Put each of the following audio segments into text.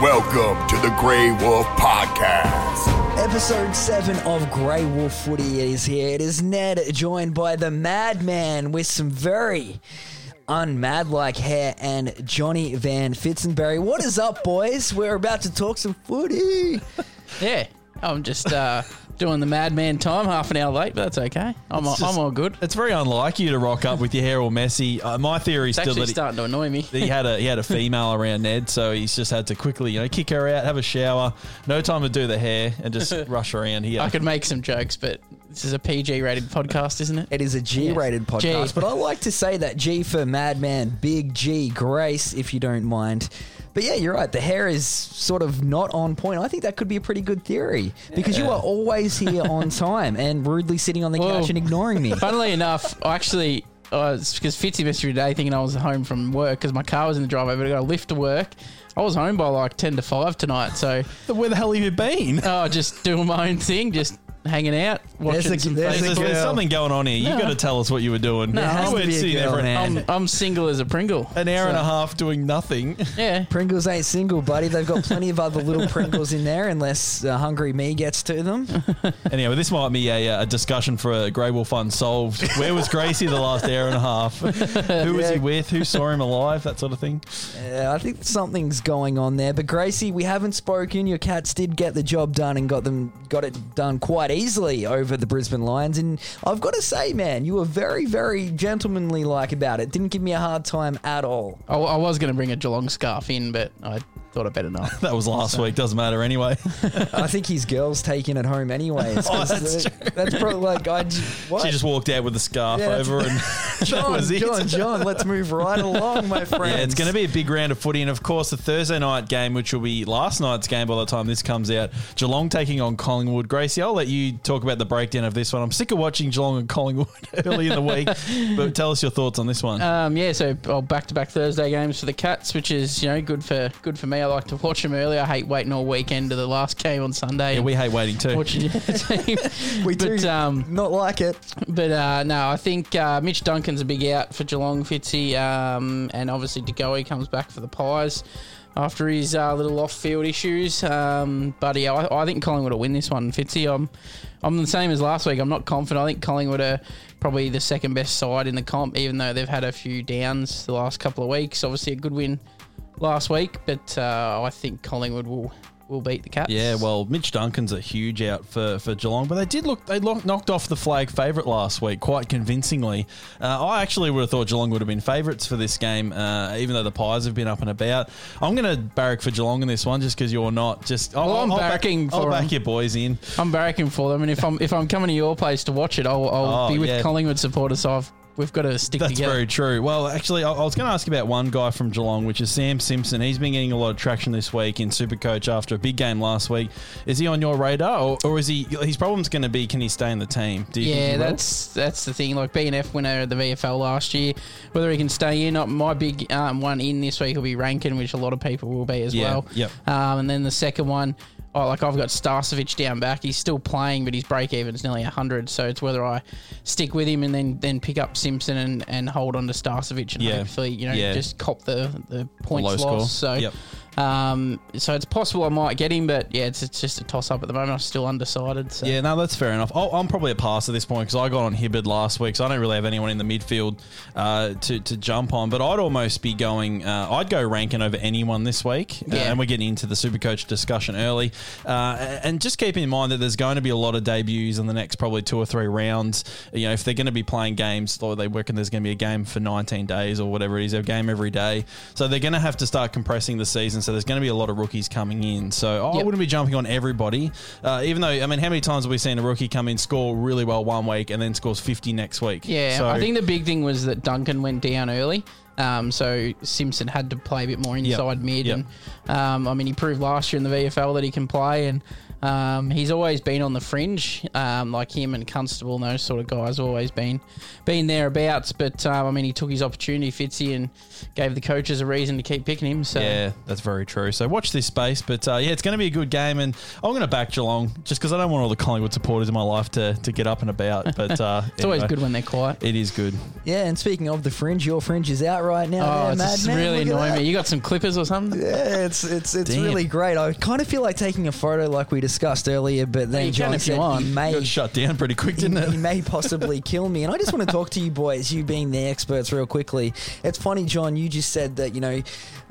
Welcome to the Grey Wolf Podcast. Episode 7 of Grey Wolf Footy is here. It is Ned joined by the Madman with some very unmad like hair and Johnny Van Fitzenberry. What is up, boys? We're about to talk some footy. Yeah, I'm just uh, doing the madman time, half an hour late, but that's okay. I'm, all, It's I'm all good. It's very unlike you to rock up with your hair all messy. Uh, my theory is It's still actually that he, starting to annoy me. that he had a he had a female around Ned, so he's just had to quickly you know kick her out, have a shower, no time to do the hair, and just rush around here. I could make some jokes, but this is a PG rated podcast, isn't it? It is a G rated Yes. podcast, G. but I like to say that G for Madman, Big G, Grace, if you don't mind. But yeah, you're right. The hair is sort of not on point. I think that could be a pretty good theory because you are always here on time and rudely sitting on the Whoa. couch and ignoring me. Funnily enough, I actually, uh, because Fitzy messaged me today thinking I was home from work because my car was in the driveway, but I got a lift to work. I was home by like 10 to 5 tonight, so Where the hell have you been? oh, just doing my own thing, just hanging out, watching a- some there's a There's, there's girl. something going on here. You No. got to tell us what you were doing. No, has you to weren't be a sitting there girl, for an. I'm, I'm single as a Pringle. an hour and a half doing nothing. Yeah. Pringles ain't single, buddy. They've got plenty of other little Pringles in there, unless uh, Hungry Me gets to them. Anyway, this might be a, uh, a discussion for a Grey Wolf Unsolved. Where was Gracie the last hour and a half? Who was Yeah. he with? Who saw him alive? That sort of thing. Uh, I think something's going on there. But Gracie, we haven't spoken. Your cats did get the job done and got them got it done quite easily over the Brisbane Lions. And I've got to say, man, you were very, very gentlemanly like about it. Didn't give me a hard time at all. I, I was going to bring a Geelong scarf in, but I thought I better not. That was last week. Doesn't matter anyway. I think his girl's taking it home anyways. 'cause Oh, that's that- that's probably like I. j- What? She just walked out with the scarf Yeah, over, and that John, was it. John, John, let's move right along, my friend. Yeah, it's going to be a big round of footy, and of course the Thursday night game, which will be last night's game by the time this comes out. Geelong taking on Collingwood. Gracie, I'll let you talk about the breakdown of this one. I'm sick of watching Geelong and Collingwood early in the week, but tell us your thoughts on this one. Um, yeah, so oh, back-to-back Thursday games for the Cats, which is you know good for good for me. I like to watch them early. I hate waiting all weekend to the last game on Sunday. yeah, we hate waiting too. watching the team. we do um, not like it. but uh, no, I think uh, Mitch Duncan's a big out for Geelong, Fitzy, um, and obviously DeGoey comes back for the Pies after his uh, little off-field issues. Um, but yeah, I, I think Collingwood will win this one, Fitzy. I'm, I'm the same as last week. I'm not confident. I think Collingwood are probably the second best side in the comp, even though they've had a few downs the last couple of weeks. Obviously, a good win last week, but uh, I think Collingwood will will beat the Cats. Yeah, well, Mitch Duncan's a huge out for, for Geelong, but they did look they knocked off the flag favourite last week quite convincingly. Uh, I actually would have thought Geelong would have been favourites for this game, uh, even though the Pies have been up and about. I'm going to barrack for Geelong in this one just because you're not. Just Well, I'm I'll back- barracking I'll for back your boys in. I'm barracking for them, and if I'm if I'm coming to your place to watch it, I'll, I'll Oh, be with yeah. Collingwood supporters. So I've, we've got to stick That's together. very true. Well, actually, I, I was going to ask about one guy from Geelong, which is Sam Simpson. He's been getting a lot of traction this week in Supercoach after a big game last week. Is he on your radar, or, or is he? His problem's going to be can he stay in the team? Do you Yeah, that's that's the thing. Like BNF winner of the VFL last year, whether he can stay in. Not My big um, one in this week will be Rankine, which a lot of people will be as Yeah, well. yep. Um, and then the second one, oh, like I've got Starcevic down back. He's still playing, but his break even is nearly hundred. So it's whether I stick with him and then then pick up Simpson and, and hold on to Starcevic and Yeah. hopefully you know Yeah. just cop the the points low loss. score. So. Yep. Um, so it's possible I might get him, but yeah, it's, it's just a toss up at the moment. I'm still undecided. So. Yeah, no, that's fair enough. I'll, I'm probably a pass at this point because I got on Hibberd last week, so I don't really have anyone in the midfield uh, to, to jump on. But I'd almost be going, uh, I'd go Rankine over anyone this week. Uh, and we're getting into the Supercoach discussion early. Uh, and just keep in mind that there's going to be a lot of debuts in the next probably two or three rounds. You know, if they're going to be playing games, or they reckon there's going to be a game for 19 days or whatever it is, a game every day. So they're going to have to start compressing the season. So there's going to be a lot of rookies coming in. So I Yep. wouldn't be jumping on everybody. Uh, even though, I mean, how many times have we seen a rookie come in, score really well one week, and then scores 50 next week? Yeah, So, I think the big thing was that Duncan went down early. Um, so Simpson had to play a bit more inside mid, Yep. and um, I mean he proved last year in the VFL that he can play, and Um, he's always been on the fringe, um, like him and Constable and those sort of guys. Always been been thereabouts. But um, I mean, he took his opportunity, Fitzy, and gave the coaches a reason to keep picking him. So Yeah, that's very true. So watch this space. But uh, yeah, it's going to be a good game. And I'm going to back Geelong just because I don't want all the Collingwood supporters in my life to, to get up and about. But uh, it's always good when they're quiet. It is good. Yeah, and speaking of the fringe, your fringe is out right now. Oh, there, it's really Look annoying me. You got some clippers or something? Yeah, it's it's it's Damn. really great. I kind of feel like taking a photo, like we discussed earlier, but then you can John you said want. he may got shut down pretty quick, didn't he it? may possibly kill me. And I just want to talk to you boys, you being the experts, real quickly. It's funny, John. You just said that you know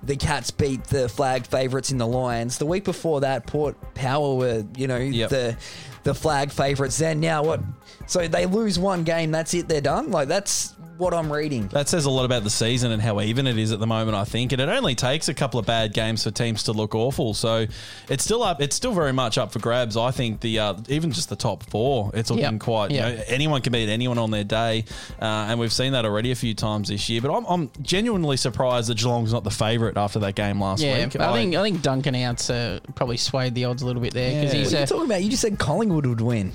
the Cats beat the flag favourites in the Lions. The week before that, Port Power were you know Yep. the the flag favourites. Then now what? So they lose one game. That's it. They're done. Like that's what I'm reading. That says a lot about the season and how even it is at the moment, I think. And it only takes a couple of bad games for teams to look awful. So it's still up. It's still very much up for grabs. I think the uh, even just the top four, it's looking Yep. quite. You know, anyone can beat anyone on their day, uh, and we've seen that already a few times this year. But I'm, I'm genuinely surprised that Geelong's not the favourite after that game last Yeah, week. I think I think Duncan outs uh, probably swayed the odds a little bit there because Yeah. he's What are you talking about? You just said Collingwood would win.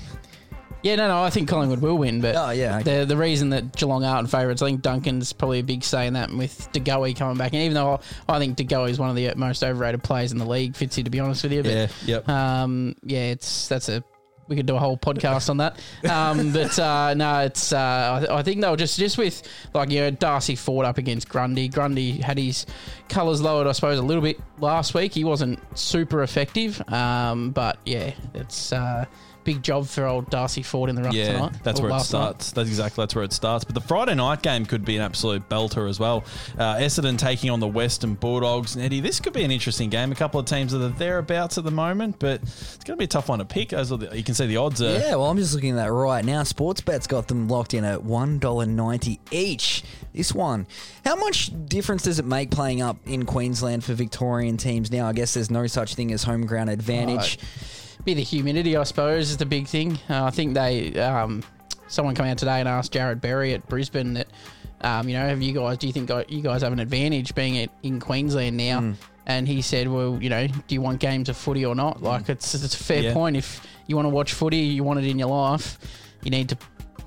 Yeah no no I think Collingwood will win but Oh, yeah, okay. the the reason that Geelong aren't favourites I think Duncan's probably a big say in that and with DeGoey coming back and even though I, I think DeGoey is one of the most overrated players in the league Fitzy to be honest with you but Yeah, yep. um yeah it's that's a we could do a whole podcast on that, um, but uh, no, it's. Uh, I, I think they'll just just with like you know Darcy Fort up against Grundy. Grundy had his colours lowered, I suppose, a little bit last week. He wasn't super effective, um, but yeah, it's uh, big job for old Darcy Fort in the ruck Yeah, tonight. that's where it last night. starts. That's exactly that's where it starts. But the Friday night game could be an absolute belter as well. Uh, Essendon taking on the Western Bulldogs. And Eddie, this could be an interesting game. A couple of teams that are thereabouts at the moment, but it's going to be a tough one to pick. As you can see, the odds are. Yeah, well, I'm just looking at that right now. Sportsbet's got them locked in at one dollar ninety each. This one, how much difference does it make playing up in Queensland for Victorian teams now? I guess there's no such thing as home ground advantage. Be the humidity, I suppose, is the big thing. Uh, I think they. Um, someone came out today and asked Jarrod Berry at Brisbane that, um, you know, have you guys? Do you think you guys have an advantage being it in Queensland now? Hmm. And he said, well, you know, do you want games of footy or not? Like, it's it's a fair Yeah. point. If you want to watch footy, you want it in your life, you need to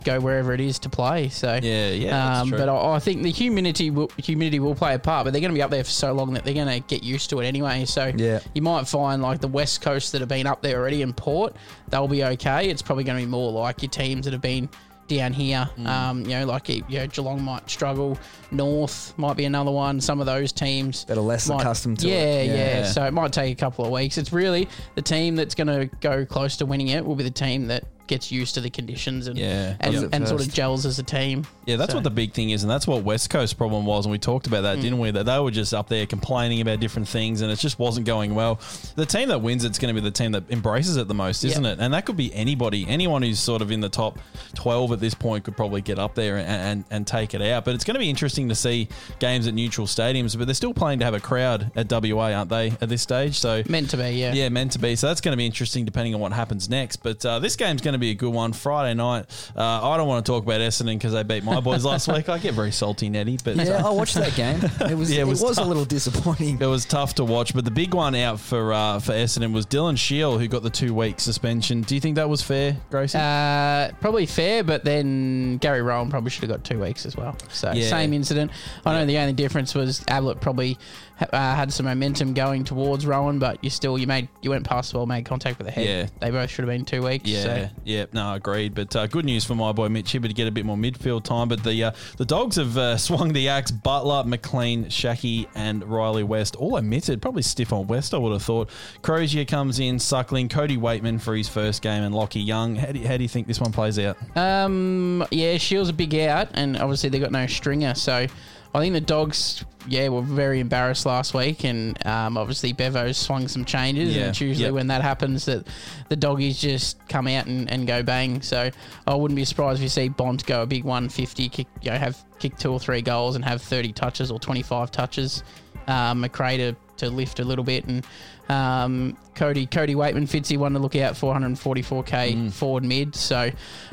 go wherever it is to play. So Yeah, yeah, Um, but I, I think the humidity will, humidity will play a part. But they're going to be up there for so long that they're going to get used to it anyway. So Yeah. you might find like the West Coast that have been up there already in Port, they'll be okay. It's probably going to be more like your teams that have been down here. Mm. Um, you know, like you know, Geelong might struggle. North might be another one. Some of those teams That are less might- accustomed to yeah, it. Yeah, Yeah. So it might take a couple of weeks. It's really the team that's going to go close to winning it will be the team that gets used to the conditions and Yeah, and, and sort of gels as a team. Yeah, that's So- what the big thing is, and that's what West Coast problem was, and we talked about that, didn't we? That they were just up there complaining about different things, and it just wasn't going well. The team that wins it's going to be the team that embraces it the most, isn't Yeah. it? And that could be anybody, anyone who's sort of in the top twelve at this point could probably get up there and, and, and take it out. But it's going to be interesting to see games at neutral stadiums, but they're still planning to have a crowd at WA, aren't they? At this stage, so Meant to be, yeah. yeah, meant to be. So that's going to be interesting depending on what happens next. But uh, this game's going to be a good one Friday night. Uh, I don't want to talk about Essendon because they beat my boys last week. I get very salty, Nettie, but Yeah, uh, I watched that game. It was Yeah, it it was was, a little disappointing. it was tough to watch. But the big one out for uh, for Essendon was Dylan Shiel, who got the two week suspension. Do you think that was fair, Gracie? Uh, probably fair, but then Gary Rohan probably should have got two weeks as well. So Yeah. same incident. I know the only difference was Ablett probably uh, had some momentum going towards Rohan, but you still you made you went past the ball, made contact with the head. Yeah. They both should have been two weeks. Yeah, so. yeah, no, agreed. But uh, good news for my boy Mitch Hibberd to get a bit more midfield time. But the uh, the Dogs have uh, swung the axe. Butler, McLean, Schache, and Riley West all omitted. Probably stiff on West, I would have thought. Crozier comes in, Suckling, Cody Weightman for his first game, and Lockie Young. How do you, how do you think this one plays out? Um, yeah, Shiel's a big out, and obviously they got no stringer. So I think the Dogs, yeah, were very embarrassed last week, and um, obviously Bevo's swung some changes, Yeah, and it's usually yep. when that happens that the doggies just come out and, and go bang. So I wouldn't be surprised if you see Bont go a big 150, kick, you know, have kick two or three goals and have 30 touches or 25 touches. Um, McRae to to lift a little bit. And um, Cody Cody Weightman Fitzy one to look out 444k forward mid. So I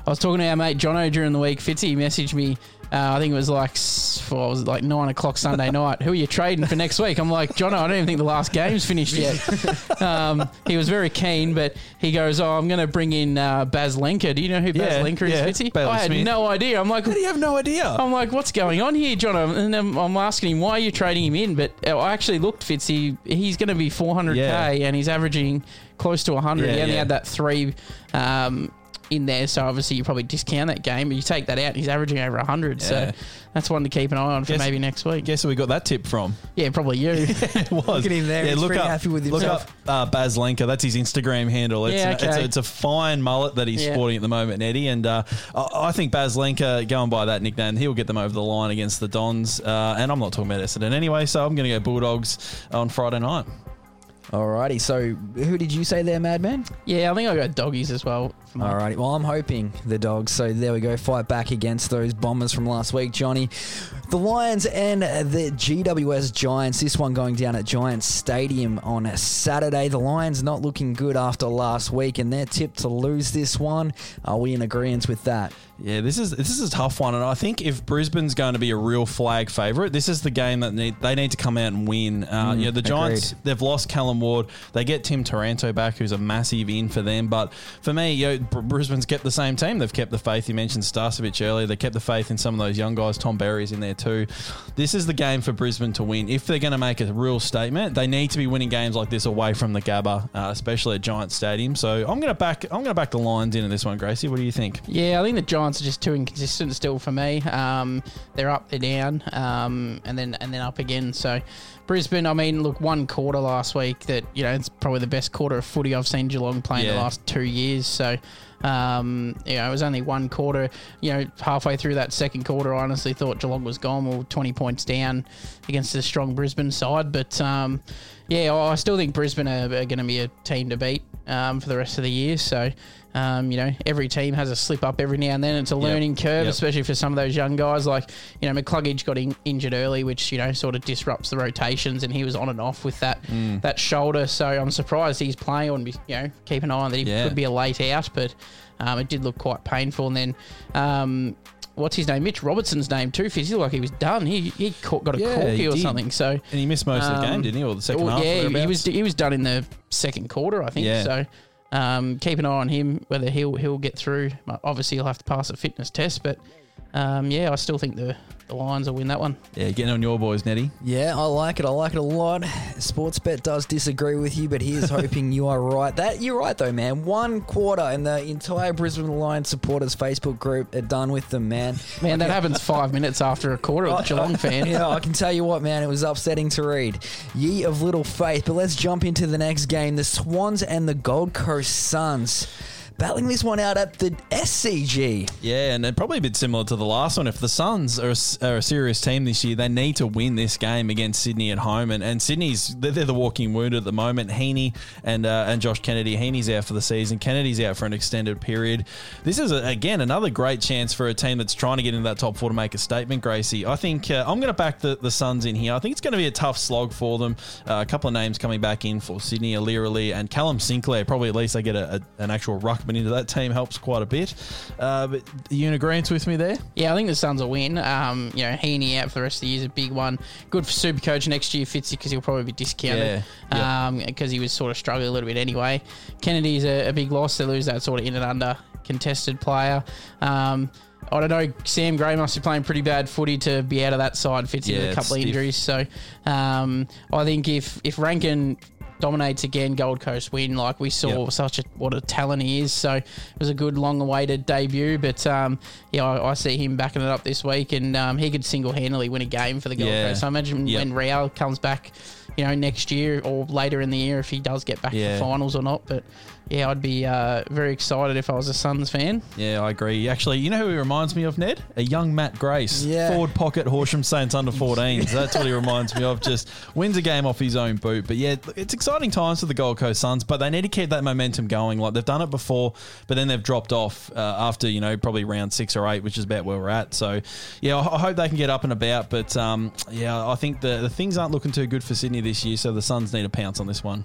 was talking to our mate Jono during the week. Fitzy messaged me. Uh, I think it was like for, it was like nine o'clock Sunday night. Who are you trading for next week? I'm like, Jono, I don't even think the last game's finished yet. um, he was very keen, but he goes, "Oh, I'm going to bring in uh, Baz Lenker. Do you know who Baz Yeah, Lenker yeah, is, Fitzy? Bailey I had Smith. no idea. I'm like, How do you have no idea? I'm like, what's going on here, John? And then I'm asking him why are you trading him in, but uh, I actually looked Fitzy. He's going to be 400k, Yeah. and he's averaging close to 100. Yeah, he only yeah. had that three um, in there, so obviously you probably discount that game, but you take that out, he's averaging over 100. Yeah. So that's one to keep an eye on for Guess- maybe next week. Guess who we got that tip from? Yeah, probably you. It was. Look at him there. He's look pretty up, happy with Look himself. up uh, Baz Lenker. That's his Instagram handle. It's, Yeah, an- it's, a, okay. it's a fine mullet that he's Yeah. sporting at the moment, Eddie. And uh, I, I think Baz Lenker, going by that nickname, he'll get them over the line against the Dons. Uh, and I'm not talking about Essendon anyway, so I'm going to go Bulldogs on Friday night. Alrighty, so who did you say there, Madman? yeah, I think I got doggies as well. For my- Alrighty, well, I'm hoping the dogs. So there we go, fight back against those bombers from last week, Johnny. The Lions and the GWS Giants. This one going down at Giants Stadium on a Saturday. The Lions not looking good after last week, and they're tipped to lose this one. Are we in agreement with that? Yeah, this is this is a tough one, and I think if Brisbane's going to be a real flag favourite, this is the game that need, they need to come out and win. Uh, you know, the Giants agreed. they've lost Callan Ward, they get Tim Taranto back, who's a massive in for them. But for me, you know, Brisbane's kept the same team. They've kept the faith. You mentioned Starcevic earlier. They kept the faith in some of those young guys. Tom Berry's in there too. This is the game for Brisbane to win. If they're going to make a real statement, they need to be winning games like this away from the Gabba, uh, especially at Giant Stadium. So I'm going to back. I'm going to back the Lions into this one, Gracie. What do you think? Yeah, I think the Giants are just too inconsistent still for me. Um, they're up, they're down, um, and then and then up again. So Brisbane, I mean, look, one quarter last week that you know it's probably the best quarter of footy I've seen Geelong play in the last two years. So. Um, you know, it was only one quarter. You know, halfway through that second quarter, I honestly thought Geelong was gone. Were 20 points down against the strong Brisbane side. But um, yeah, I I still think Brisbane are, are going to be a team to beat um, for the rest of the year. So, um, you know, every team has a slip up every now and then. It's a learning curve, Yep. especially for some of those young guys. Like, you know, McCluggage got in, injured early, which you know sort of disrupts the rotations, and he was on and off with that Mm. that shoulder. So I'm surprised he's playing. On, you know, keep an eye on that. He Yeah. could be a late out, but um, it did look quite painful. And then. Um, What's his name? Mitch Robertson's name too. Physically, like he was done. He he caught, got a Yeah, corky or did. something. So And he missed most of the game, Um, didn't he? Or the second well, half? Yeah, he was he was done in the second quarter, I think. Yeah. So um, keep an eye on him whether he'll he'll get through. Obviously, he'll have to pass a fitness test, but um, yeah, I still think the the Lions will win that one. Yeah, getting on your boys, Nettie. Yeah, I like it. I like it a lot. Sportsbet does disagree with you, but he is hoping you are right. That you're right though, man. One quarter and the entire Brisbane Lions supporters Facebook group are done with them, man. Man, that happens five minutes after a quarter with Geelong fan. Yeah, I can tell you what, man, it was upsetting to read. Ye of little faith. But let's jump into the next game. The Swans and the Gold Coast Suns. Battling this one out at the SCG. Yeah, and probably a bit similar to the last one. If the Suns are a, are a serious team this year, they need to win this game against Sydney at home. And, and Sydney's they're, they're the walking wounded at the moment. Heeney and uh, and Josh Kennedy. Heeney's out for the season. Kennedy's out for an extended period. This is a, again another great chance for a team that's trying to get into that top four to make a statement. Gracie, I think uh, I'm going to back the, the Suns in here. I think it's going to be a tough slog for them. Uh, a couple of names coming back in for Sydney, Aliir Aliir and Callum Sinclair. Probably at least they get a, a, an actual ruckman into that team helps quite a bit. Uh, but you in agreement with me there? Yeah, I think the Suns will win. Um, you know, Heeney out for the rest of the year is a big one. Good for Super Coach next year, Fitzy, because he'll probably be discounted. Yeah, Um, because he was sort of struggling a little bit anyway. Kennedy's a, a big loss. They lose that sort of in and under contested player. Um, I don't know. Sam Gray must be playing pretty bad footy to be out of that side. Fitzy Yeah, with a couple of injuries. So um, I think if if Rankine dominates again, Gold Coast win. Like we saw Yep. such a what a talent he is. So it was a good long awaited debut. But um, yeah, I, I see him backing it up this week, and um, he could single handedly win a game for the Gold Yeah. Coast. So I imagine Yep. when Real comes back. You know, next year or later in the year, if he does get back to Yeah. the finals or not. But yeah, I'd be uh, very excited if I was a Suns fan. Yeah, I agree. Actually, you know who he reminds me of, Ned? A young Matt Grace. Yeah. Forward pocket Horsham Saints under 14s. That's what he reminds me of. Just wins a game off his own boot. But yeah, it's exciting times for the Gold Coast Suns, but they need to keep that momentum going. Like they've done it before, but then they've dropped off uh, after, you know, probably round six or eight, which is about where we're at. So yeah, I, I hope they can get up and about. But um, yeah, I think the, the things aren't looking too good for Sydney this year, so the Suns need a pounce on this one.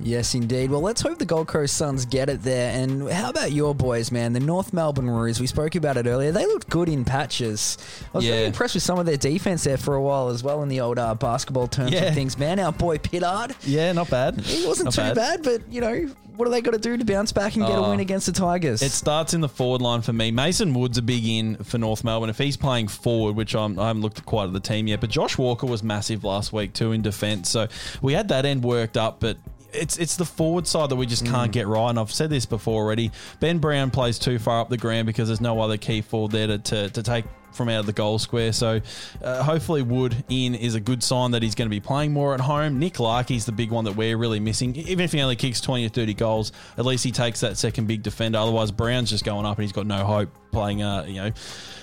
Yes, indeed. Well, let's hope the Gold Coast Suns get it there. And how about your boys, man? The North Melbourne Roos. We spoke about it earlier. They looked good in patches. I was Yeah. really impressed with some of their defense there for a while as well in the old uh, basketball terms Yeah. of things. Man, our boy Pittard, Yeah, not bad. he wasn't Not too bad. but you know, what do they got to do to bounce back and get a Oh. win against the Tigers? It starts in the forward line for me. Mason Wood's a big in for North Melbourne. If he's playing forward, which I'm, I haven't looked at quite at the team yet, but Josh Walker was massive last week too in defence. So we had that end worked up, but it's it's the forward side that we just can't mm. get right. And I've said this before already. Ben Brown plays too far up the ground because there's no other key forward there to, to, to take from out of the goal square. So uh, hopefully Wood in is a good sign that he's going to be playing more at home. Nick Larkey's the big one that we're really missing. Even if he only kicks 20 or 30 goals, at least he takes that second big defender. Otherwise, Brown's just going up and he's got no hope playing, uh, you know,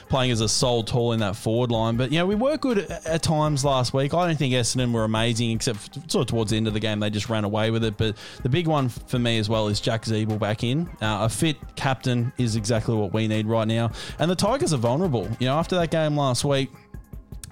playing as a sole tall in that forward line. But, you know, we were good at, at times last week. I don't think Essendon were amazing, except sort of towards the end of the game, they just ran away with it. But the big one for me as well is Jack Ziebell back in. Uh, a fit captain is exactly what we need right now. And the Tigers are vulnerable. You know, after that game last week,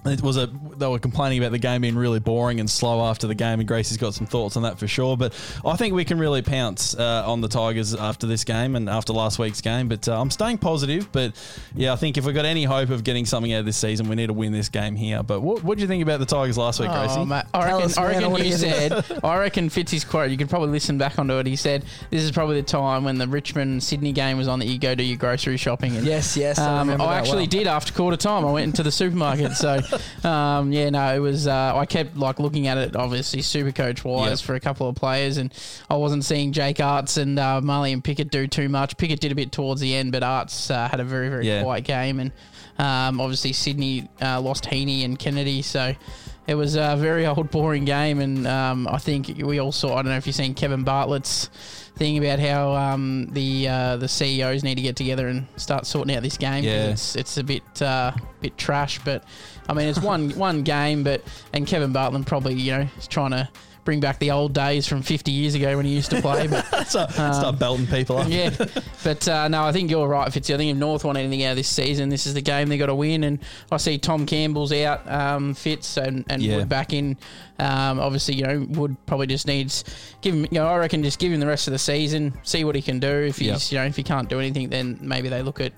it was a they were complaining about the game being really boring and slow after the game, and Gracie's got some thoughts on that for sure. But I think we can really pounce uh, on the Tigers after this game and after last week's game. But uh, I'm staying positive. But yeah, I think if we've got any hope of getting something out of this season, we need to win this game here. But what what do you think about the Tigers last week, Gracie? Oh, mate. I reckon, us, I reckon you said, I reckon Fitzy's quote, you could probably listen back onto it. He said, This is probably the time when the Richmond Sydney game was on that you go do your grocery shopping. And, yes, yes. I, Um, remember I actually well. did after quarter time. I went into the supermarket. So, um, yeah, no, it was. Uh, I kept like looking at it, obviously super coach wise Yep. for a couple of players, and I wasn't seeing Jake Aarts and uh, Marley and Pickett do too much. Pickett did a bit towards the end, but Aarts uh, had a very very Yeah. quiet game, and um, obviously Sydney uh, lost Heeney and Kennedy, so. It was a very old, boring game, and um, I think we all saw. I don't know if you've seen Kevin Bartlett's thing about how um, the uh, the CEOs need to get together and start sorting out this game. Yeah. it's it's a bit uh, bit trash, but I mean it's one one game, but and Kevin Bartlett probably you know is trying to bring back the old days from 50 years ago when he used to play. But start, start belting people up. Um, yeah, but uh, no, I think you're right, Fitzy. I think if North want anything out of this season, this is the game they got to win. And I see Tom Campbell's out, um, Fitz, and, and Yeah. Wood back in. Um, obviously, you know, Wood probably just needs give him. You know, I reckon just give him the rest of the season, see what he can do. If he's, Yep. you know, if he can't do anything, then maybe they look at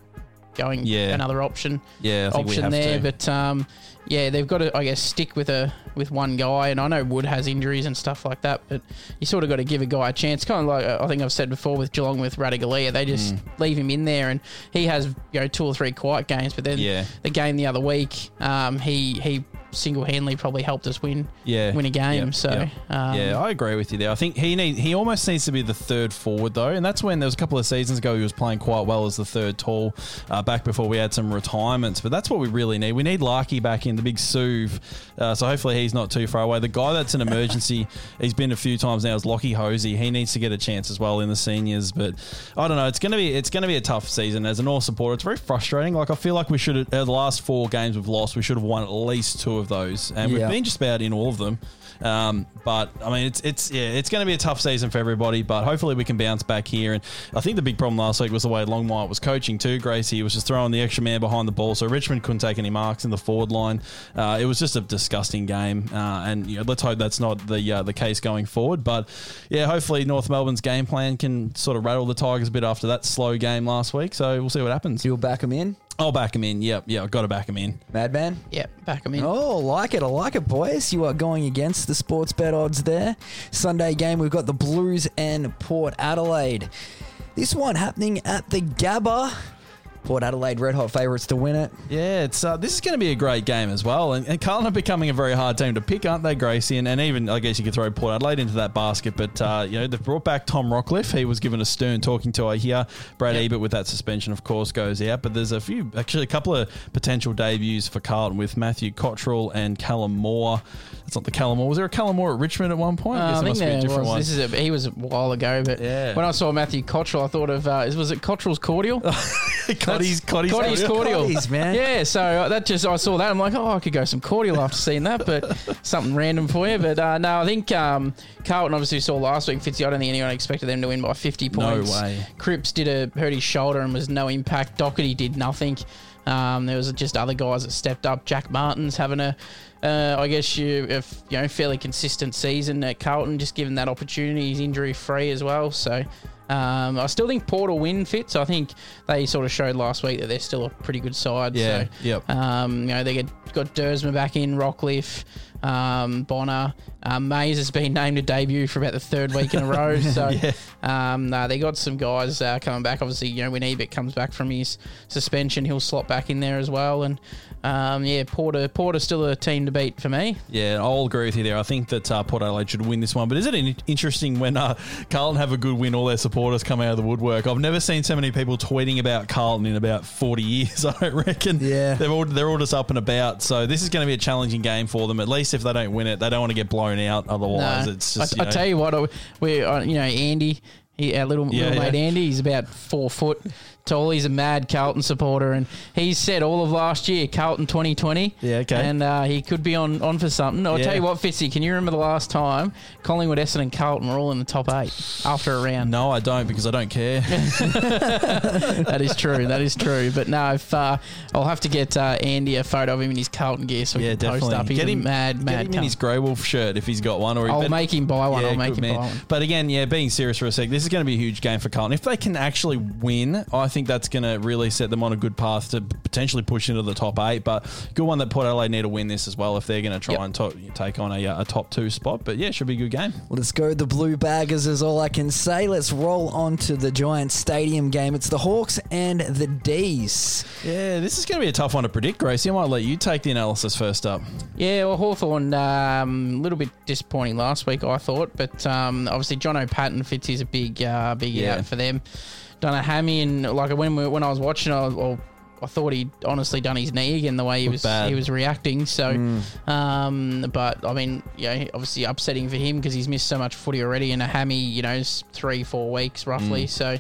going Yeah. another option Yeah, I think we option there. to. But um, yeah, they've got to, I guess, stick with a with one guy. And I know Wood has injuries and stuff like that, but you sort of got to give a guy a chance. Kind of like I think I've said before with Geelong with Radigalia, they just Mm. leave him in there, and he has you know two or three quiet games. But then Yeah. the game the other week, um, he he single handedly probably helped us win yeah, win a game. Yep, so yep. um, yeah, I agree with you there. I think he need he almost needs to be the third forward though, and that's when there was a couple of seasons ago he was playing quite well as the third tall, uh, back before we had some retirements. But that's what we really need. We need Larkey back in the big Suve, uh, so hopefully he's not too far away. The guy that's an emergency, he's been a few times now, is Lockie Hosie. He needs to get a chance as well in the seniors. But I don't know. It's gonna be it's gonna be a tough season as an all supporter. It's very frustrating. Like I feel like we should have uh, the last four games we've lost, we should have won at least two of those, and Yeah. we've been just about in all of them. Um, but I mean, it's it's yeah, it's going to be a tough season for everybody. But hopefully we can bounce back here. And I think the big problem last week was the way Longmire was coaching too. Gracie was just throwing the extra man behind the ball, so Richmond couldn't take any marks in the forward line. Uh, it was just a disgusting game, uh, and you know, let's hope that's not the uh, the case going forward. But yeah, hopefully North Melbourne's game plan can sort of rattle the Tigers a bit after that slow game last week. So we'll see what happens. You'll back him in, I'll back him in. Yep, yeah, I've got to back him in. Madman. yeah, back him in. Oh, like it. I like it, boys. You are going against the sports bet odds there. Sunday game, we've got the Blues and Port Adelaide. This one happening at the Gabba. Port Adelaide red hot favourites to win it. Yeah, it's uh, this is going to be a great game as well. And, and Carlton are becoming a very hard team to pick, aren't they, Gracie? And, and even, I guess you could throw Port Adelaide into that basket. But, uh, you know, they've brought back Tom Rockliff. He was given a stern talking to, I hear. Brad Ebert with that suspension, of course, goes out. But there's a few, actually, a couple of potential debuts for Carlton with Matthew Cottrell and Callum Moore. It's not the Callum Moore. Was there a Callum Moore at Richmond at one point? Uh, I guess I it think must be a different was. one. This is a, he was a while ago, but Yeah. when I saw Matthew Cottrell, I thought of uh, was it Cottrell's cordial? Cotty's, Cotty's, Cotty's cordial, Cotty's, man. Yeah, so that just I saw that. I'm like, oh, I could go some cordial after seeing that, but something random for you. But uh, no, I think um, Carlton obviously saw last week. Fitzy, I don't think anyone expected them to win by 50 points. No way. Cripps did a hurt his shoulder and was no impact. Doherty did nothing. Um, there was just other guys that stepped up. Jack Martin's having a, uh, I guess you, a, you know, fairly consistent season at Carlton, just given that opportunity. He's injury free as well, so. Um, I still think Port will win Fitz. I think they sort of showed last week that they're still a pretty good side. Yeah, So, yep. Um, you know, they get, got Duursma back in, Rockliff, um, Bonner. Um, Mayes has been named a debut for about the third week in a row. So um, no, they got some guys uh, coming back. Obviously, you know, when Ebert comes back from his suspension, he'll slot back in there as well. And um, yeah, Porter Porter's still a team to beat for me. Yeah, I'll agree with you there. I think that uh, Port Adelaide should win this one. But isn't it interesting when uh, Carlton have a good win, all their supporters come out of the woodwork? I've never seen so many people tweeting about Carlton in about 40 years, I reckon. Yeah. They're all, they're all just up and about. So this is going to be a challenging game for them. At least if they don't win it, they don't want to get blown out. Otherwise, No. it's just. I, I know- tell you what, I- we uh, you know Andy, he, our little, Yeah, little mate. Andy, he's about four foot tall. He's a mad Carlton supporter, and he's said all of last year Carlton 2020. Yeah, okay. And uh, he could be on, on for something. I'll Yeah. tell you what, Fitzy, can you remember the last time Collingwood, Essendon, and Carlton were all in the top eight after a round? No, I don't because I don't care. that is true. That is true. But no, if uh, I'll have to get uh, Andy a photo of him in his Carlton gear so we yeah, can definitely. post up. He's get a him, mad, get mad. him in his. Grey Wolf shirt if he's got one. Or he I'll bet- make him buy one. Yeah, I'll make him man. buy one. But again, yeah, being serious for a sec, this is going to be a huge game for Carlton. If they can actually win, I think that's going to really set them on a good path to potentially push into the top eight. But good one that Port Adelaide need to win this as well if they're going to try Yep. and to- take on a, uh, a top two spot. But yeah, should be a good game. Let's go the Blue Baggers is all I can say. Let's roll on to the Giant Stadium game. It's the Hawks and the D's. Yeah, this is going to be a tough one to predict, Gracie. I might let you take the analysis first up. Yeah, well, Hawthorn um, a little bit disappointing last week, I thought, but um, obviously John O'Patton fits is a big, uh, big Yeah. out for them. Done a hammy, and like when we, when I was watching, I, well, I thought he'd honestly done his knee again the way he was bad. he was reacting. So, um, but I mean, yeah, obviously upsetting for him because he's missed so much footy already, and a hammy, you know, is three four weeks roughly. So,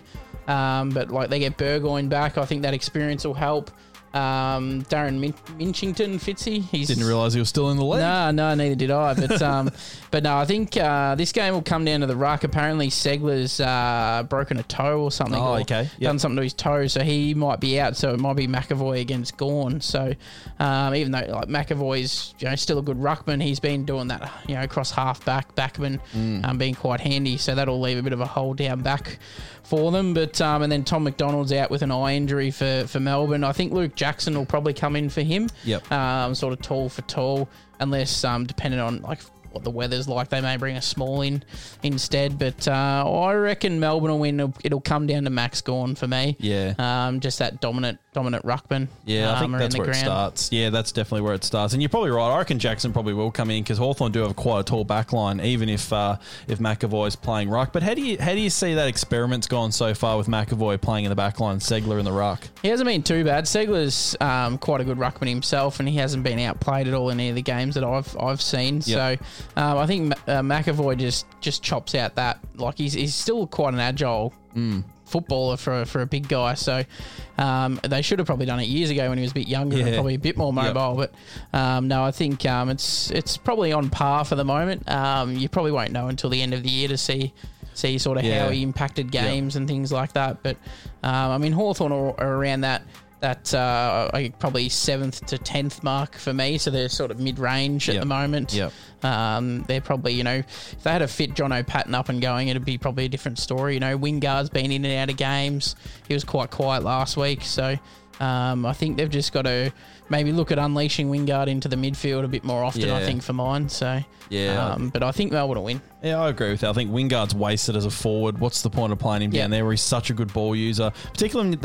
um, but like they get Burgoyne back, I think that experience will help. Um, Darren Min- Minchington, Fitzy, he's Didn't realise he was still in the league. no, no, neither did I. But um, but no, I think uh, this game will come down to the ruck. Apparently, Ceglar's uh, broken a toe or something. Oh, or okay. Yep. Done something to his toe, so he might be out. So it might be McEvoy against Gawn. So um, even though like McEvoy's you know still a good ruckman, he's been doing that you know across half back backman, Mm. um, being quite handy. So that'll leave a bit of a hole down back for them. But um, and then Tom McDonald's out with an eye injury for for Melbourne. I think Luke Jackson will probably come in for him Yep. um, sort of tall for tall, unless um, depending on like what the weather's like, they may bring a small in instead. But uh, I reckon Melbourne will win. It'll, it'll come down to Max Gawn for me. Yeah. um, just that dominant, dominant ruckman. Yeah, I um, think that's the where it starts. Yeah, that's definitely where it starts. And you're probably right. I reckon Jackson probably will come in because Hawthorn do have quite a tall back line, even if uh, if McEvoy's playing ruck. But how do you how do you see that experiment's gone so far with McAvoy playing in the back line, Ceglar in the ruck? He hasn't been too bad. Ceglar's um, quite a good ruckman himself, and he hasn't been outplayed at all in any of the games that I've I've seen. Yep. So um, I think uh, McEvoy just just chops out that like he's he's still quite an agile Mm. footballer for for a big guy. So um, they should have probably done it years ago when he was a bit younger and probably a bit more Yep. mobile. But um, no, I think um, it's it's probably on par for the moment. Um, you probably won't know until the end of the year to see. See sort of Yeah. how he impacted games and things like that, but um, I mean Hawthorn are, are around that that uh, I think probably seventh to tenth mark for me. So they're sort of mid range at Yep. the moment. Yep. Um, they're probably you know if they had a fit John O'Patton up and going, it'd be probably a different story. You know, Wingard's been in and out of games. He was quite quiet last week, so um, I think they've just got to maybe look at unleashing Wingard into the midfield a bit more often. I think for mine. So Yeah. um, but I think will win. Yeah, I agree with that. I think Wingard's wasted as a forward. What's the point of playing him Yeah. down there where he's such a good ball user? Particularly,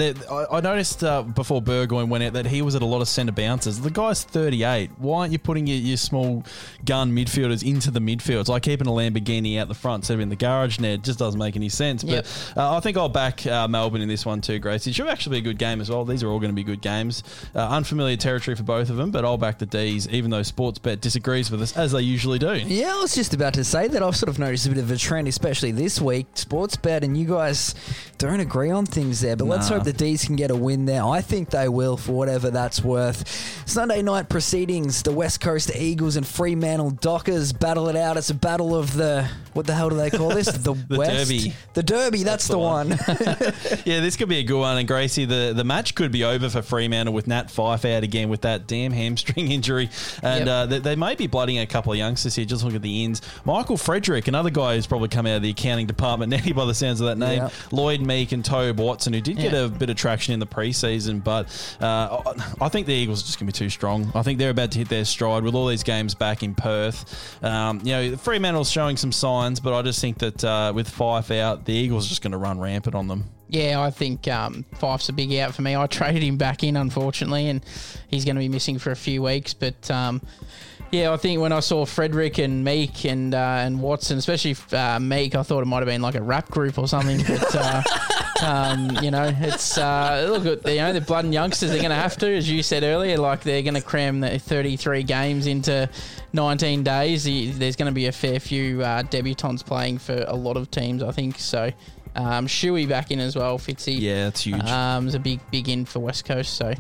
I noticed uh, before Burgoyne went out that he was at a lot of centre bounces. The guy's 38. Why aren't you putting your, your small gun midfielders into the midfield? It's like keeping a Lamborghini out the front instead of in the garage, Ned. just doesn't make any sense. Yep. But uh, I think I'll back uh, Melbourne in this one too, Grace. It should actually be a good game as well. These are all going to be good games. Uh, unfamiliar territory for both of them, but I'll back the D's, even though Sportsbet disagrees with us, as they usually do. Yeah, I was just about to say that I've sort of noticed a bit of a trend, especially this week. Sports bet, and you guys don't agree on things there. But let's hope the D's can get a win there. I think they will, for whatever that's worth. Sunday night proceedings: the West Coast Eagles and Fremantle Dockers battle it out. It's a battle of the what the hell do they call this? The, West, Derby. the Derby. That's, the the one. one. Yeah, this could be a good one. And Gracie, the, the match could be over for Fremantle with Nat Fyfe out again with that damn hamstring injury, and Yep. uh, they, they may be blooding a couple of youngsters here. Just look at the ins. Michael Frederick, another guy who's probably come out of the accounting department now by the sounds of that name. Lloyd Meek and Tobe Watson, who did get a bit of traction in the preseason, but uh, I think the Eagles are just going to be too strong. I think they're about to hit their stride with all these games back in Perth. Um, you know, Fremantle's showing some signs, but I just think that uh, with Fyfe out, the Eagles are just going to run rampant on them. Yeah, I think um, Fyfe's a big out for me. I traded him back in, unfortunately, and he's going to be missing for a few weeks. But um, yeah, I think when I saw Frederick and Meek and uh, and Watson, especially uh, Meek, I thought it might have been like a rap group or something. But uh, um, you know, it's uh, look, you know, the blood and youngsters. They're going to have to, as you said earlier, like they're going to cram the 33 games into 19 days. There's going to be a fair few uh, debutants playing for a lot of teams, I think. So. Um, Shuey back in as well, Fitzy. Yeah, it's huge. Um, it's a big, big in for West Coast. So,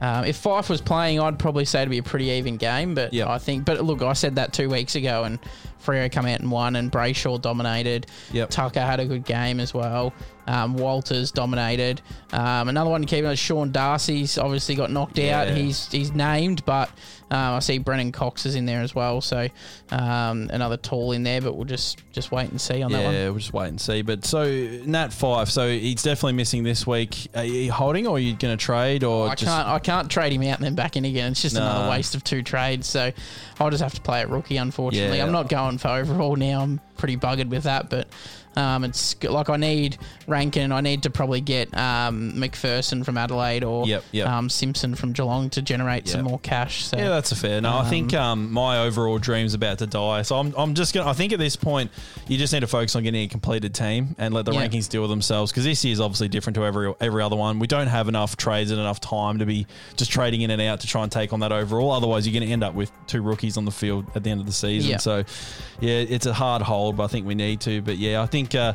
um, if Fyfe was playing, I'd probably say it'd be a pretty even game. But Yep. I think, but look, I said that two weeks ago, and Freo come out and won, and Brayshaw dominated. Yep. Tucker had a good game as well. Um, Walters dominated. Um, another one to keep on, Sean Darcy's obviously got knocked out. He's he's named, but um, I see Brennan Cox is in there as well. So um, another tall in there, but we'll just just wait and see on that one. yeah, we'll just wait and see. But so Nat Fyfe, so he's definitely missing this week. Are you holding, or are you going to trade, or I just can't. I can't trade him out and then back in again. It's just Nah. another waste of two trades. So I'll just have to play it rookie. Unfortunately, Yeah. I'm not going for overall now. I'm pretty buggered with that. But um, it's like I need Rankine. I need to probably get um, McPherson from Adelaide or Yep, yep. Um, Simpson from Geelong to generate some more cash. So Yeah, that's a fair. No, I think um, my overall dream's about to die. So I'm, I'm just gonna. I think at this point, you just need to focus on getting a completed team and let the Yeah. rankings deal with themselves. Because this year is obviously different to every every other one. We don't have enough trades and enough time to be just trading in and out to try and take on that overall. Otherwise, you're going to end up with two rookies on the field at the end of the season. So, yeah, it's a hard hold, but I think we need to. But yeah, I think. Uh,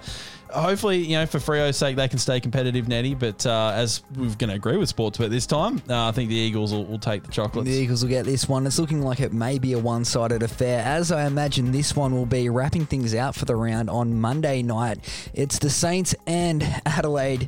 Hopefully, you know, for Freo's sake, they can stay competitive, Nettie. But uh, as we're going to agree with Sportsbet this time, uh, I think the Eagles will, will take the chocolates. The Eagles will get this one. It's looking like it may be a one sided affair, as I imagine this one will be wrapping things out for the round on Monday night. It's the Saints and Adelaide.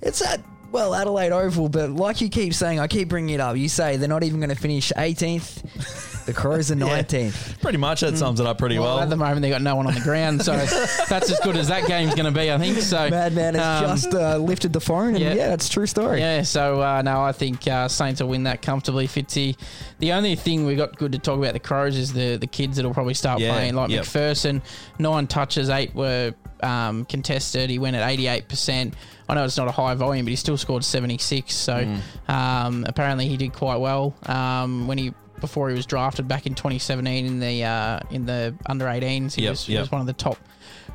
It's at, well, Adelaide Oval, but like you keep saying, I keep bringing it up. You say they're not even going to finish 18th, the Crows are 19th. Pretty much, that sums it up pretty well. Well, at the moment they got no one on the ground, so that's as good as that game's going to be, I think. So Madman has um, just uh, lifted the phone, and yeah. yeah, it's a true story. Yeah, so uh, no, I think uh, Saints will win that comfortably. Fitzy. The only thing we got good to talk about the Crows is the the kids that'll probably start Yeah, playing, like yep. McPherson. Nine touches, eight were um, contested. He went at eighty eight percent. I know it's not a high volume, but he still scored seventy six. So Mm. um, apparently he did quite well um, when he. Before he was drafted back in 2017 in the uh, in the under 18s, he, Yep, was, he yep. was one of the top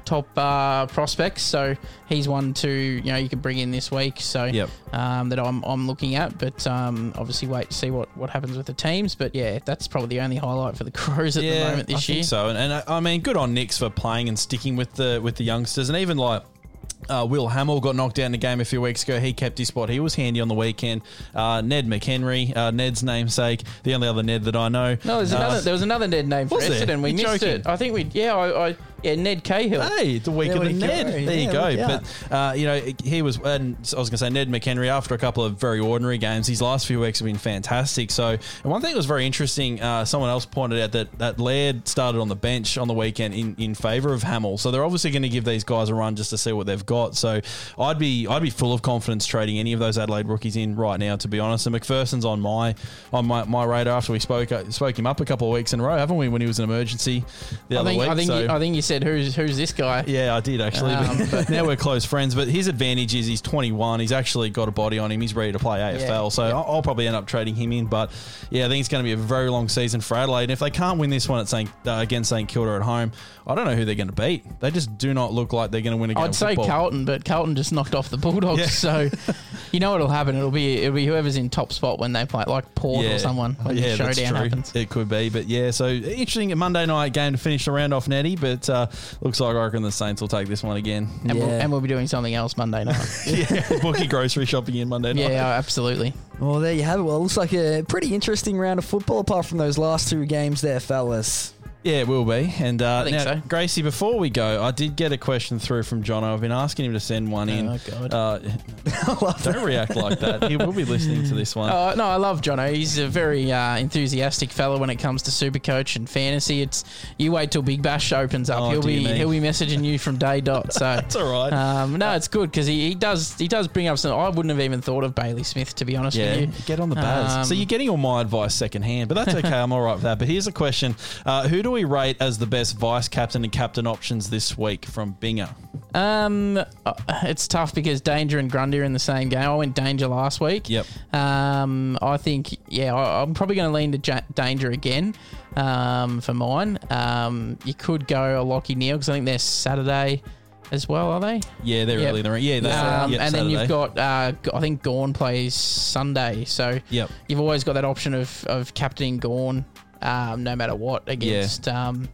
top uh, prospects. So he's one to you know you could bring in this week. So Yep. um, that I'm, I'm looking at, but um, obviously wait to see what, what happens with the teams. But yeah, that's probably the only highlight for the Crows at the moment this I year. So, and, and I, I mean, good on Nicks for playing and sticking with the with the youngsters, and even like. Uh, Will Hamill got knocked out in the game a few weeks ago. He kept his spot. He was handy on the weekend. Uh, Ned McHenry, uh, Ned's namesake, the only other Ned that I know. No, there's Uh, another, there was another Ned name for Was there? Essendon. We You're missed joking. it. I think we, yeah, I, I yeah, Ned Cahill. Hey, the week There of the we go. Ned. There Yeah, you go. look out. But uh, you know, he was. And I was going to say Ned McHenry. After a couple of very ordinary games, his last few weeks have been fantastic. So, and one thing that was very interesting. Uh, someone else pointed out that that Laird started on the bench on the weekend in, in favour of Hamill. So they're obviously going to give these guys a run just to see what they've got. So I'd be I'd be full of confidence trading any of those Adelaide rookies in right now. To be honest, and McPherson's on my on my, my radar after we spoke uh, spoke him up a couple of weeks in a row, haven't we? When he was an emergency the I other think week. I think so. you, I think you said who's who's this guy? Yeah, I did actually. Um, but now we're close friends. But his advantage is he's 21. He's actually got a body on him. He's ready to play AFL. Yeah, so yeah. I'll, probably end up trading him in. But yeah, I think it's going to be a very long season for Adelaide. And if they can't win this one at St. Uh, against St Kilda at home, I don't know who they're going to beat. They just do not look like they're going to win a game. I'd say football. Carlton, but Carlton just knocked off the Bulldogs. Yeah. So you know what'll happen? It'll be it'll be whoever's in top spot when they play, like Port or someone when yeah, the showdown happens. It could be, but yeah. So interesting Monday night game to finish the round off, Nettie. But uh, Uh, looks like I reckon the Saints will take this one again. And, we'll, Yeah. and we'll be doing something else Monday night. yeah, bookie grocery shopping in Monday night. yeah, absolutely. Well, there you have it. Well, it looks like a pretty interesting round of football, apart from those last two games there, fellas. Yeah, it will be. And uh, think now, so. Gracie, before we go, I did get a question through from John. I've been asking him to send one in. Oh, God. Uh, don't react like that. He will be listening to this one. Oh no, I love Jono. He's a very uh, enthusiastic fellow when it comes to Supercoach and fantasy. It's you wait till Big Bash opens up. Oh, he'll dear be me. he'll be messaging you from day dot. So That's all right. Um, no, it's good because he, he does he does bring up some. I wouldn't have even thought of Bailey Smith to be honest yeah, with you. get on the baz. Um, so you're getting all my advice secondhand, but that's okay. I'm all right with that. But here's a question: uh, Who do we rate as the best vice captain and captain options this week from Binger? Um, uh, it's tough because Danger and Grundy are in the same game. I went Danger last week. Yep. Um, I think yeah, I, I'm probably going to lean to ja- Danger again. Um, for mine. Um, you could go a Lachie Neale because I think they're Saturday as well, are they? Yeah, they're Yep. early. in the Yeah, that's Um, yep, and then you've got uh, I think Gawn plays Sunday, so Yep. you've always got that option of of captaining Gawn, um, no matter what against um,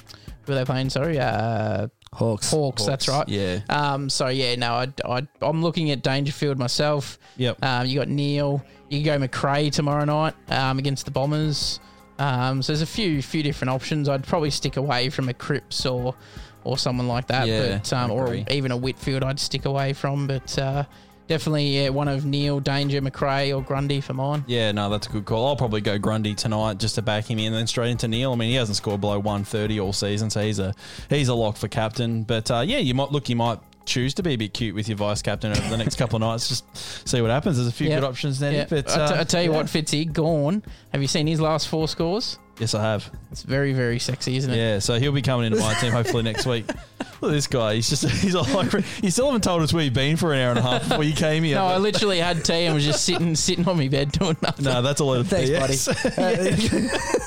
who are they playing? Sorry, uh, Hawks. Hawks, That's right. Yeah. Um, so yeah, no, I, I, I'm looking at Dangerfield myself. Yep. Um, you got Neale. You can go McRae tomorrow night um, against the Bombers. Um, so there's a few few different options. I'd probably stick away from a Cripps or or someone like that, Yeah, but um, or even a Whitfield. I'd stick away from, but uh, definitely yeah, one of Neale, Danger, Macrae, or Grundy for mine. Yeah, no, that's a good call. I'll probably go Grundy tonight just to back him in, and then straight into Neale. I mean, he hasn't scored below 130 all season, so he's a he's a lock for captain. But uh, yeah, you might look, you might choose to be a bit cute with your vice captain over the next couple of nights. Just see what happens. There's a few Yeah. good options there. Yeah. But I t- uh, I tell you yeah. what, Fitzy, Gawn. Have you seen his last four scores? Yes, I have. It's very very sexy, isn't it? Yeah, so he'll be coming into my team hopefully next week. Look at this guy. He's just he's all like you still haven't told us where you've been for an hour and a half before you came here. No, I literally had tea and was just sitting sitting on my bed doing nothing. no, that's a lot of Thanks, buddy.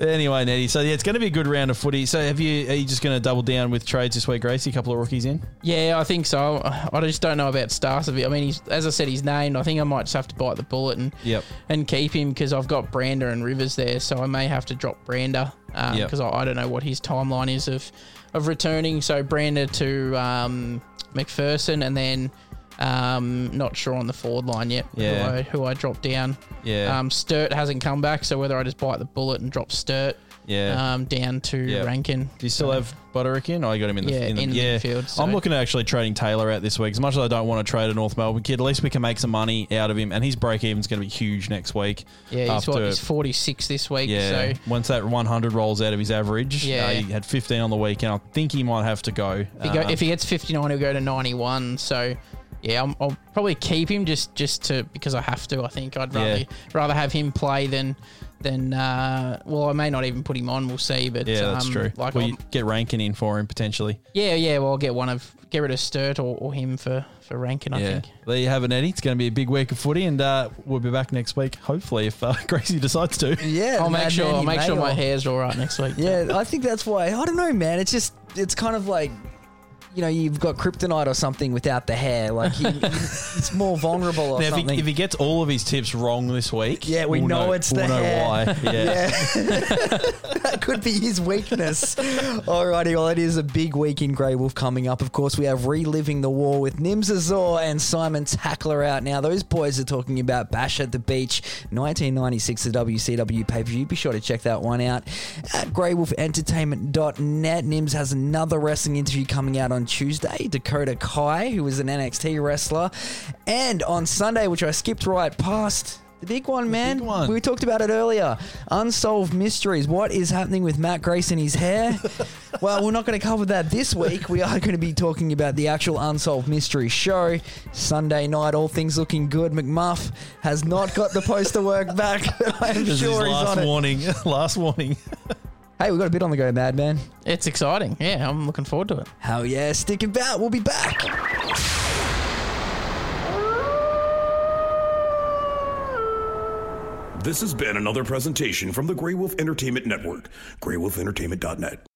Anyway, Nettie. So yeah, it's going to be a good round of footy. So have you? Are you just going to double down with trades this week, Gracie? A couple of rookies in. Yeah, I think so. I just don't know about Stars. I mean, he's, as I said, he's named. I think I might just have to bite the bullet and Yep. and keep him because I've got Brander and Rivers there, so I may have to drop Brander Yep. because I, I don't know what his timeline is of of returning. So Brander to um, McPherson, and then um, not sure on the forward line yet. Yeah. who I, who I dropped down. Yeah. Um, Sturt hasn't come back, so whether I just bite the bullet and drop Sturt yeah. um, down to Yeah. Rankine. Do you still have Butterick in? Oh, you got him in the Yeah, in the, in the yeah. midfield, so- I'm looking at actually trading Taylor out this week. As much as I don't want to trade a North Melbourne kid, at least we can make some money out of him, and his break even's going to be huge next week. Yeah, he's, what, After- he's 46 this week. Yeah, So once that 100 rolls out of his average, Yeah. uh, he had 15 on the weekend. I think he might have to go. if he, go, Um, if he gets 59, he'll go to 91. So yeah, I'm, I'll probably keep him just just to because I have to. I think I'd rather Yeah. rather have him play than than uh, well, I may not even put him on. We'll see. But yeah, that's um, true. Like well, you get Rankine in for him potentially. yeah, yeah. Well, I'll get one of get rid of Sturt or, or him for for Rankine. I yeah, think. there you have it, Eddie. It's going to be a big week of footy, and uh, we'll be back next week, hopefully, if uh, Gracie decides to. Yeah, I'll make sure I'll make made sure my all- hair's all right next week. Yeah, I think that's why. I don't know, man. It's just it's kind of like you know you've got kryptonite or something without the hair. Like he, he- it's more vulnerable or Now, if something. he, if he gets all of his tips wrong this week, Yeah, we we'll know it's we'll the know hair. why. Yeah. Yeah. that could be his weakness. Alrighty, well, it is a big week in Grey Wolf coming up. Of course, we have Reliving the War with Nims Azor and Simon Tackler out now. Those boys are talking about Bash at the Beach, 1996, the WCW pay per view. Be sure to check that one out at greywolfentertainment.net. Nims has another wrestling interview coming out on Tuesday. Dakota Kai, who is an NXT wrestler. And on Sunday, which I skipped right past. The big one, man. big one. We talked about it earlier. Unsolved mysteries. What is happening with Matt Grace and his hair? well, we're not going to cover that this week. We are going to be talking about the actual Unsolved Mystery show. Sunday night, all things looking good. McMuff has not got the poster work back. I'm This is sure his he's last on it. Last warning. last warning. Hey, we've got a bit on the go, Madman. It's exciting. Yeah, I'm looking forward to it. Hell yeah, stick about. We'll be back. This has been another presentation from the Grey Wolf Entertainment Network, greywolfentertainment.net.